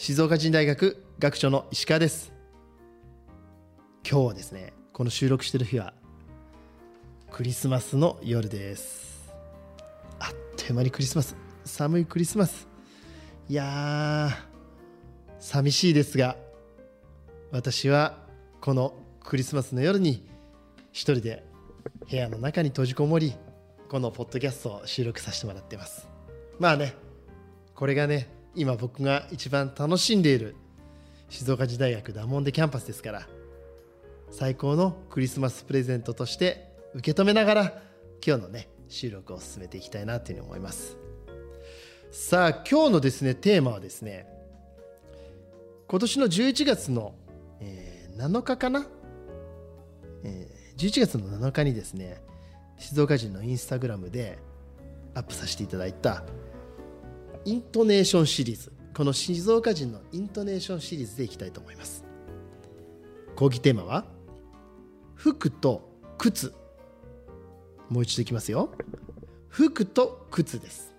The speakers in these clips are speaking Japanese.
静岡人大学学長の石川です。今日はですねこの収録してる日はクリスマスの夜です。あっという間にクリスマス寒いクリスマス。いやー寂しいですが私はこのクリスマスの夜に一人で部屋の中に閉じこもりこのポッドキャストを収録させてもらってます。まあねこれがね今僕が一番楽しんでいる静岡時大学ダモンデキャンパスですから最高のクリスマスプレゼントとして受け止めながら今日のね収録を進めていきたいなというふうに思います。さあ今日のですねテーマはですね今年の11月の、えー、7日かな、えー、11月の7日にですね静岡人のインスタグラムでアップさせていただいたイントネーションシリーズ。この静岡人のイントネーションシリーズでいきたいと思います。講義テーマは服と靴。もう一度いきますよ。服と靴です。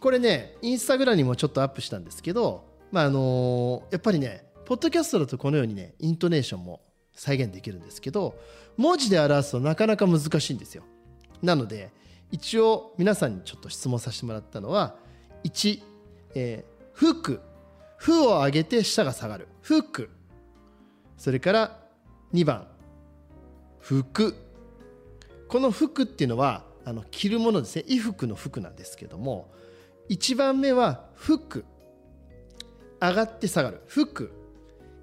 これねインスタグラムにもちょっとアップしたんですけどまああのやっぱりねポッドキャストだとこのようにねイントネーションも再現できるんですけど文字で表すとなかなか難しいんですよ。なので一応皆さんにちょっと質問させてもらったのは1、えー、服「ふ」を上げて下が下がる「服」それから2番「服」この「服」っていうのはあの着るものですね。衣服の服なんですけども1番目は「服」上がって下がる「服」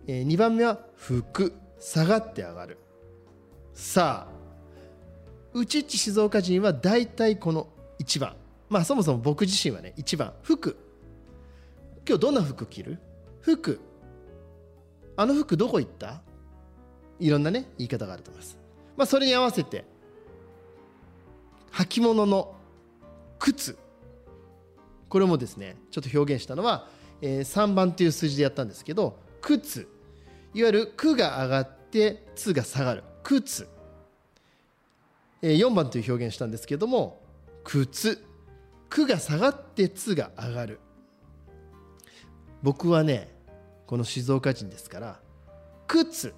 えー、2番目は「服」下がって上がる。さあうちっち静岡人は大体この1番。まあそもそも僕自身はね1番服。今日どんな服着る？服。あの服どこ行った？いろんなね言い方があると思います。まあそれに合わせて履物の靴。これもですねちょっと表現したのは、えー、3番という数字でやったんですけど靴。いわゆる「く」が上がって「つ」が下がる。靴、えー、4番という表現したんですけども靴「く」が下がって「つ」が上がる。僕はねこの静岡人ですから靴。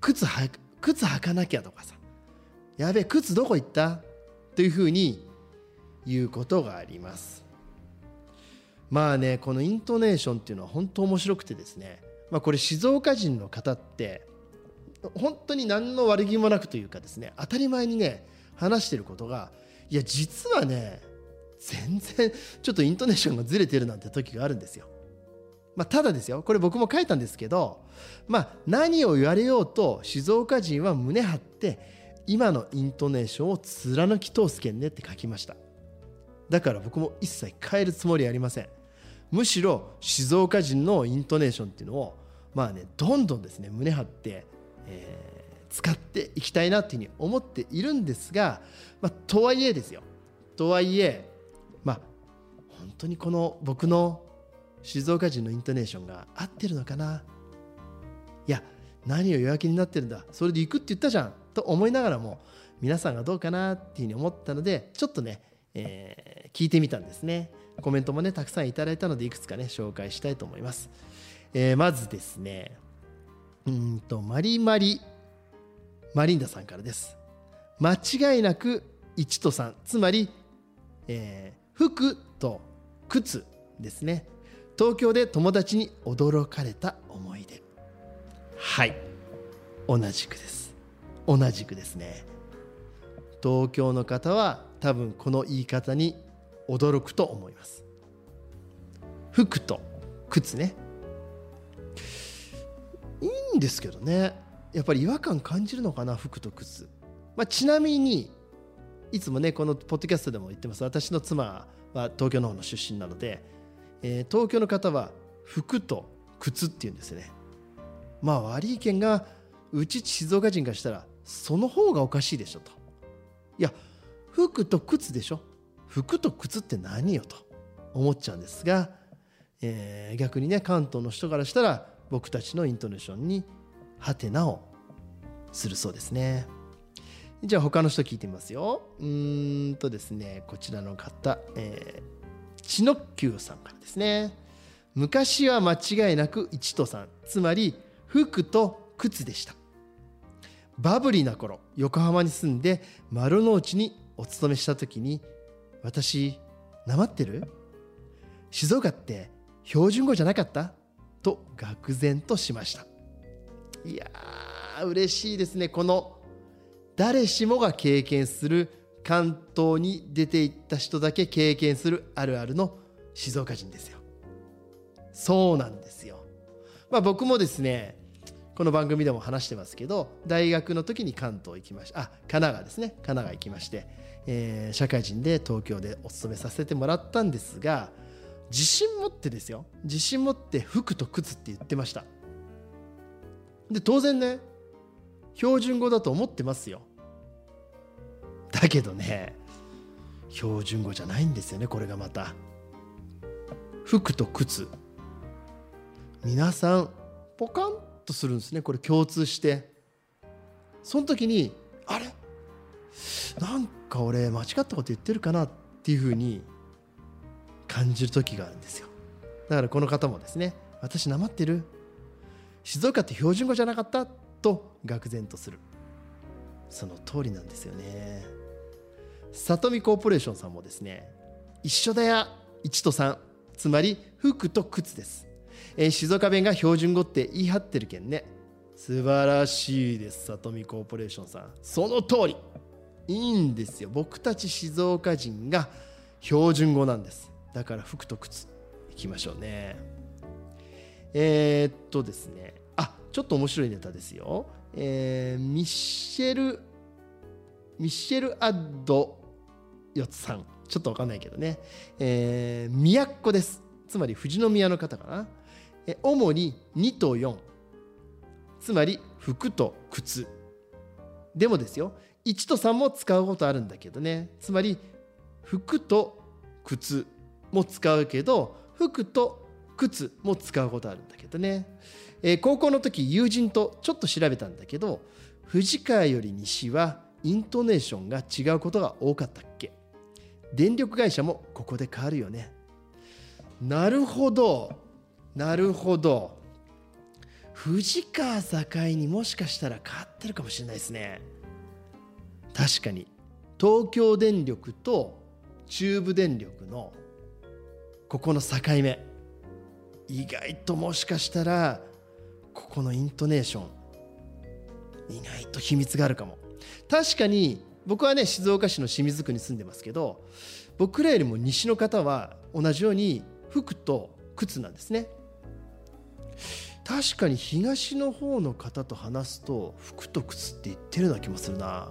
靴は靴履かなきゃとかさ。やべえ靴どこ行った？というふうに言うことがあります。まあねこのイントネーションっていうのは本当面白くてですね、まあ、これ静岡人の方って本当に何の悪気もなくというかですね当たり前にね話してることがいや実はね全然ちょっとイントネーションがずれてるなんて時があるんですよ。まあ、ただですよ。これ僕も書いたんですけど、まあ、何を言われようと静岡人は胸張って今のイントネーションを貫き通すけんねって書きました。だから僕も一切変えるつもりありません。むしろ静岡人のイントネーションっていうのをまあねどんどんですね胸張って、え、使っていきたいなっていうふうに思っているんですが、まあ、とはいえですよ。とはいえまあ本当にこの僕の静岡人のイントネーションが合ってるのかな。いや何を弱気になってるんだ。それで行くって言ったじゃんと思いながらも皆さんがどうかなっていうふうに思ったのでちょっとね、えー、聞いてみたんですね。コメントもねたくさんいただいたのでいくつかね紹介したいと思います、えー、まずですねうんとマリマリマリンダさんからです。間違いなく1と3つまり、えー、服と靴ですね。東京で友達に驚かれた思い出。はい。同じくです。同じくですね。東京の方は多分この言い方に驚くと思います。服と靴ね。いいんですけどね。やっぱり違和感感じるのかな服と靴、まあ、ちなみにいつもねこのポッドキャストでも言ってます。私の妻は東京の方の出身なのでえー、東京の方は服と靴っていうんですね。まあ悪い意見がうち静岡人からしたらその方がおかしいでしょと。いや服と靴でしょ。服と靴って何よと思っちゃうんですが、えー、逆にね関東の人からしたら僕たちのイントネーションにハテナをするそうですね。じゃあ他の人聞いてみますよ。うーんとですねこちらの方、えー、チノッキューさんからですね。昔は間違いなく1と3つまり服と靴でした。バブリーな頃横浜に住んで丸の内にお勤めした時に私なまってる？静岡って標準語じゃなかった？と愕然としました。いやー嬉しいですね。この誰しもが経験する関東に出て行った人だけ経験するあるあるの静岡人ですよ。そうなんですよ。まあ僕もですねこの番組でも話してますけど大学の時に関東行きましたあ神奈川ですね。神奈川行きまして、えー、社会人で東京でお勤めさせてもらったんですが自信持ってですよ。自信持って服と靴って言ってました。で当然ね標準語だと思ってますよ。だけどね標準語じゃないんですよねこれがまた。服と靴。皆さんポカンとするんですねこれ共通して。その時にあれ？なんか俺間違ったこと言ってるかなっていうふうに感じる時があるんですよ。だからこの方もですね私なまってる？静岡って標準語じゃなかったと愕然とする。その通りなんですよね。里見コーポレーションさんもですね一緒だよ1と3つまり服と靴です。えー、静岡弁が標準語って言い張ってるけんね。素晴らしいです里見コーポレーションさん。その通り。いいんですよ。僕たち静岡人が標準語なんです。だから服と靴いきましょうね。えー、っとですね。あちょっと面白いネタですよ、えー、ミッシェルミッシェル・アッドヨツさん。ちょっとわかんないけどね、えー、都です。つまり富士宮の方かな。え主に2と4つまり服と靴。でもですよ。1と3も使うことあるんだけどね。つまり服と靴も使うけど服と靴も使うことあるんだけどね、えー、高校の時友人とちょっと調べたんだけど藤川より西はイントネーションが違うことが多かったっけ。電力会社もここで変わるよね。なるほど。なるほど。藤川境にもしかしたら変わってるかもしれないですね。確かに。東京電力と中部電力のここの境目。意外ともしかしたらここのイントネーション意外と秘密があるかも。確かに僕はね静岡市の清水区に住んでますけど僕らよりも西の方は同じように服と靴なんですね。確かに東の方の方と話すと服と靴って言ってるような気もするな。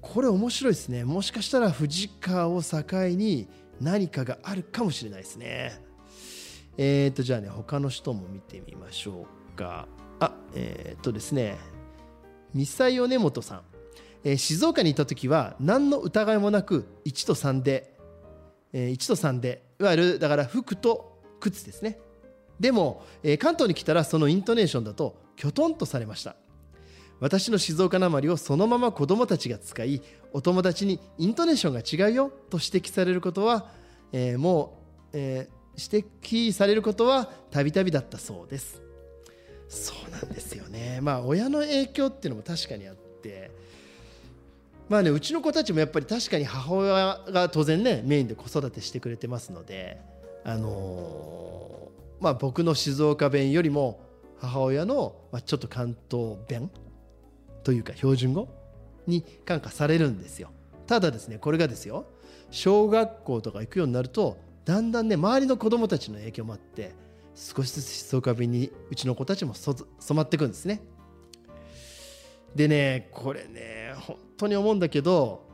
これ面白いですね。もしかしたら藤川を境に何かがあるかもしれないですね。えっ、とじゃあね他の人も見てみましょうか。あえっ、ー、とですねミサイオネモトさん、えー、静岡にいた時は何の疑いもなく1と3で、えー、1と3でいわゆるだから服と靴ですね。でも、えー、関東に来たらそのイントネーションだときょとんとされました。私の静岡なまりをそのまま子供たちが使いお友達にイントネーションが違うよと指摘されることは、えー、もう、えー、指摘されることはたびたびだったそうです。そうなんですよね。まあ親の影響っていうのも確かにあって。まあねうちの子たちもやっぱり確かに母親が当然ねメインで子育てしてくれてますので。あのーまあ、僕の静岡弁よりも母親の、まあ、ちょっと関東弁というか標準語に感化されるんですよ。ただですねこれがですよ。小学校とか行くようになるとだんだんね周りの子供たちの影響もあって少しずつ静岡弁にうちの子たちも染まっていくんですね。でねこれね本当に思うんだけど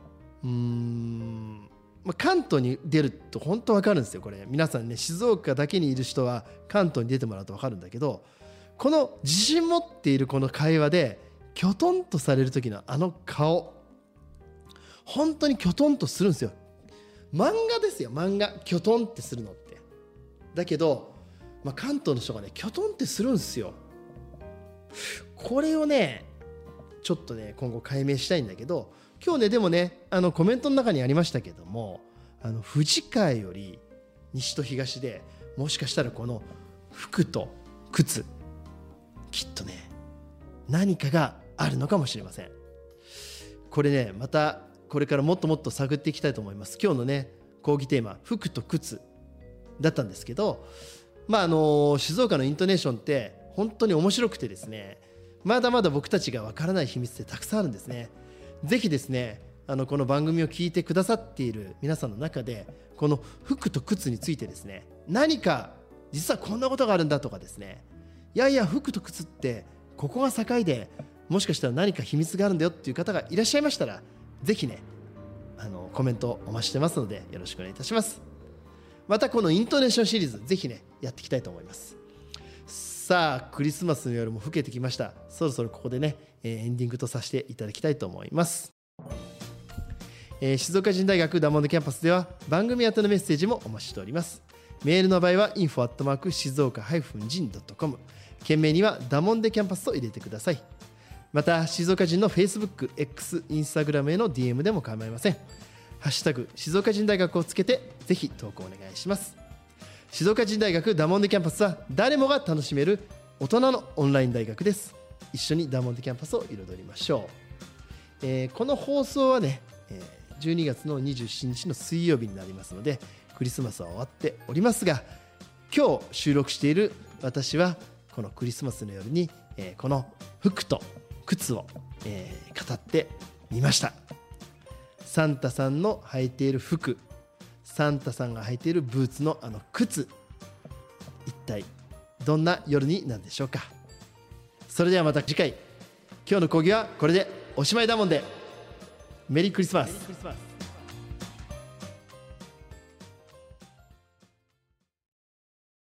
うーんまあ、関東に出ると本当わかるんですよこれ。皆さんね静岡だけにいる人は関東に出てもらうとわかるんだけどこの自信持っているこの会話できょとんとされる時のあの顔本当にきょとんとするんですよ。漫画ですよ。漫画。きょとんってするのって。だけど、まあ、関東の人がねきょとんってするんですよ。これをねちょっとね今後解明したいんだけど今日ねでもねあのコメントの中にありましたけどもあの富士海より西と東でもしかしたらこの服と靴きっとね何かがあるのかもしれません。これねまたこれからもっともっと探っていきたいと思います。今日のね講義テーマ服と靴だったんですけどまああの静岡のイントネーションって本当に面白くてですねまだまだ僕たちがわからない秘密ってたくさんあるんですね。ぜひですねあのこの番組を聞いてくださっている皆さんの中でこの服と靴についてですね何か実はこんなことがあるんだとかですねいやいや服と靴ってここが境でもしかしたら何か秘密があるんだよっていう方がいらっしゃいましたらぜひねあのコメントお待ちしてますのでよろしくお願いいたします。またこのイントネーションシリーズぜひねやっていきたいと思います。さあクリスマスの夜も更けてきました。そろそろここでねエンディングとさせていただきたいと思います。えー、静岡人大学ダモンドキャンパスでは番組宛てのメッセージもお待ちしております。メールの場合は info@ 静岡人 .com 件名にはダモンデキャンパスと入れてください。また静岡人の Facebook、X、Instagram への DM でも構いません。ハッシュタグ静岡人大学をつけてぜひ投稿お願いします。静岡人大学ダモンデキャンパスは誰もが楽しめる大人のオンライン大学です。一緒にダモンデキャンパスを彩りましょう、えー、この放送はね、えー、12月の27日の水曜日になりますのでクリスマスは終わっておりますが今日収録している私はこのクリスマスの夜に、えー、この服と靴を、えー、語ってみました。サンタさんの履いている服サンタさんが履いているブーツのあの靴一体どんな夜になるでしょうか。それではまた次回。今日の講義はこれでおしまいだもんで。メリークリスマス。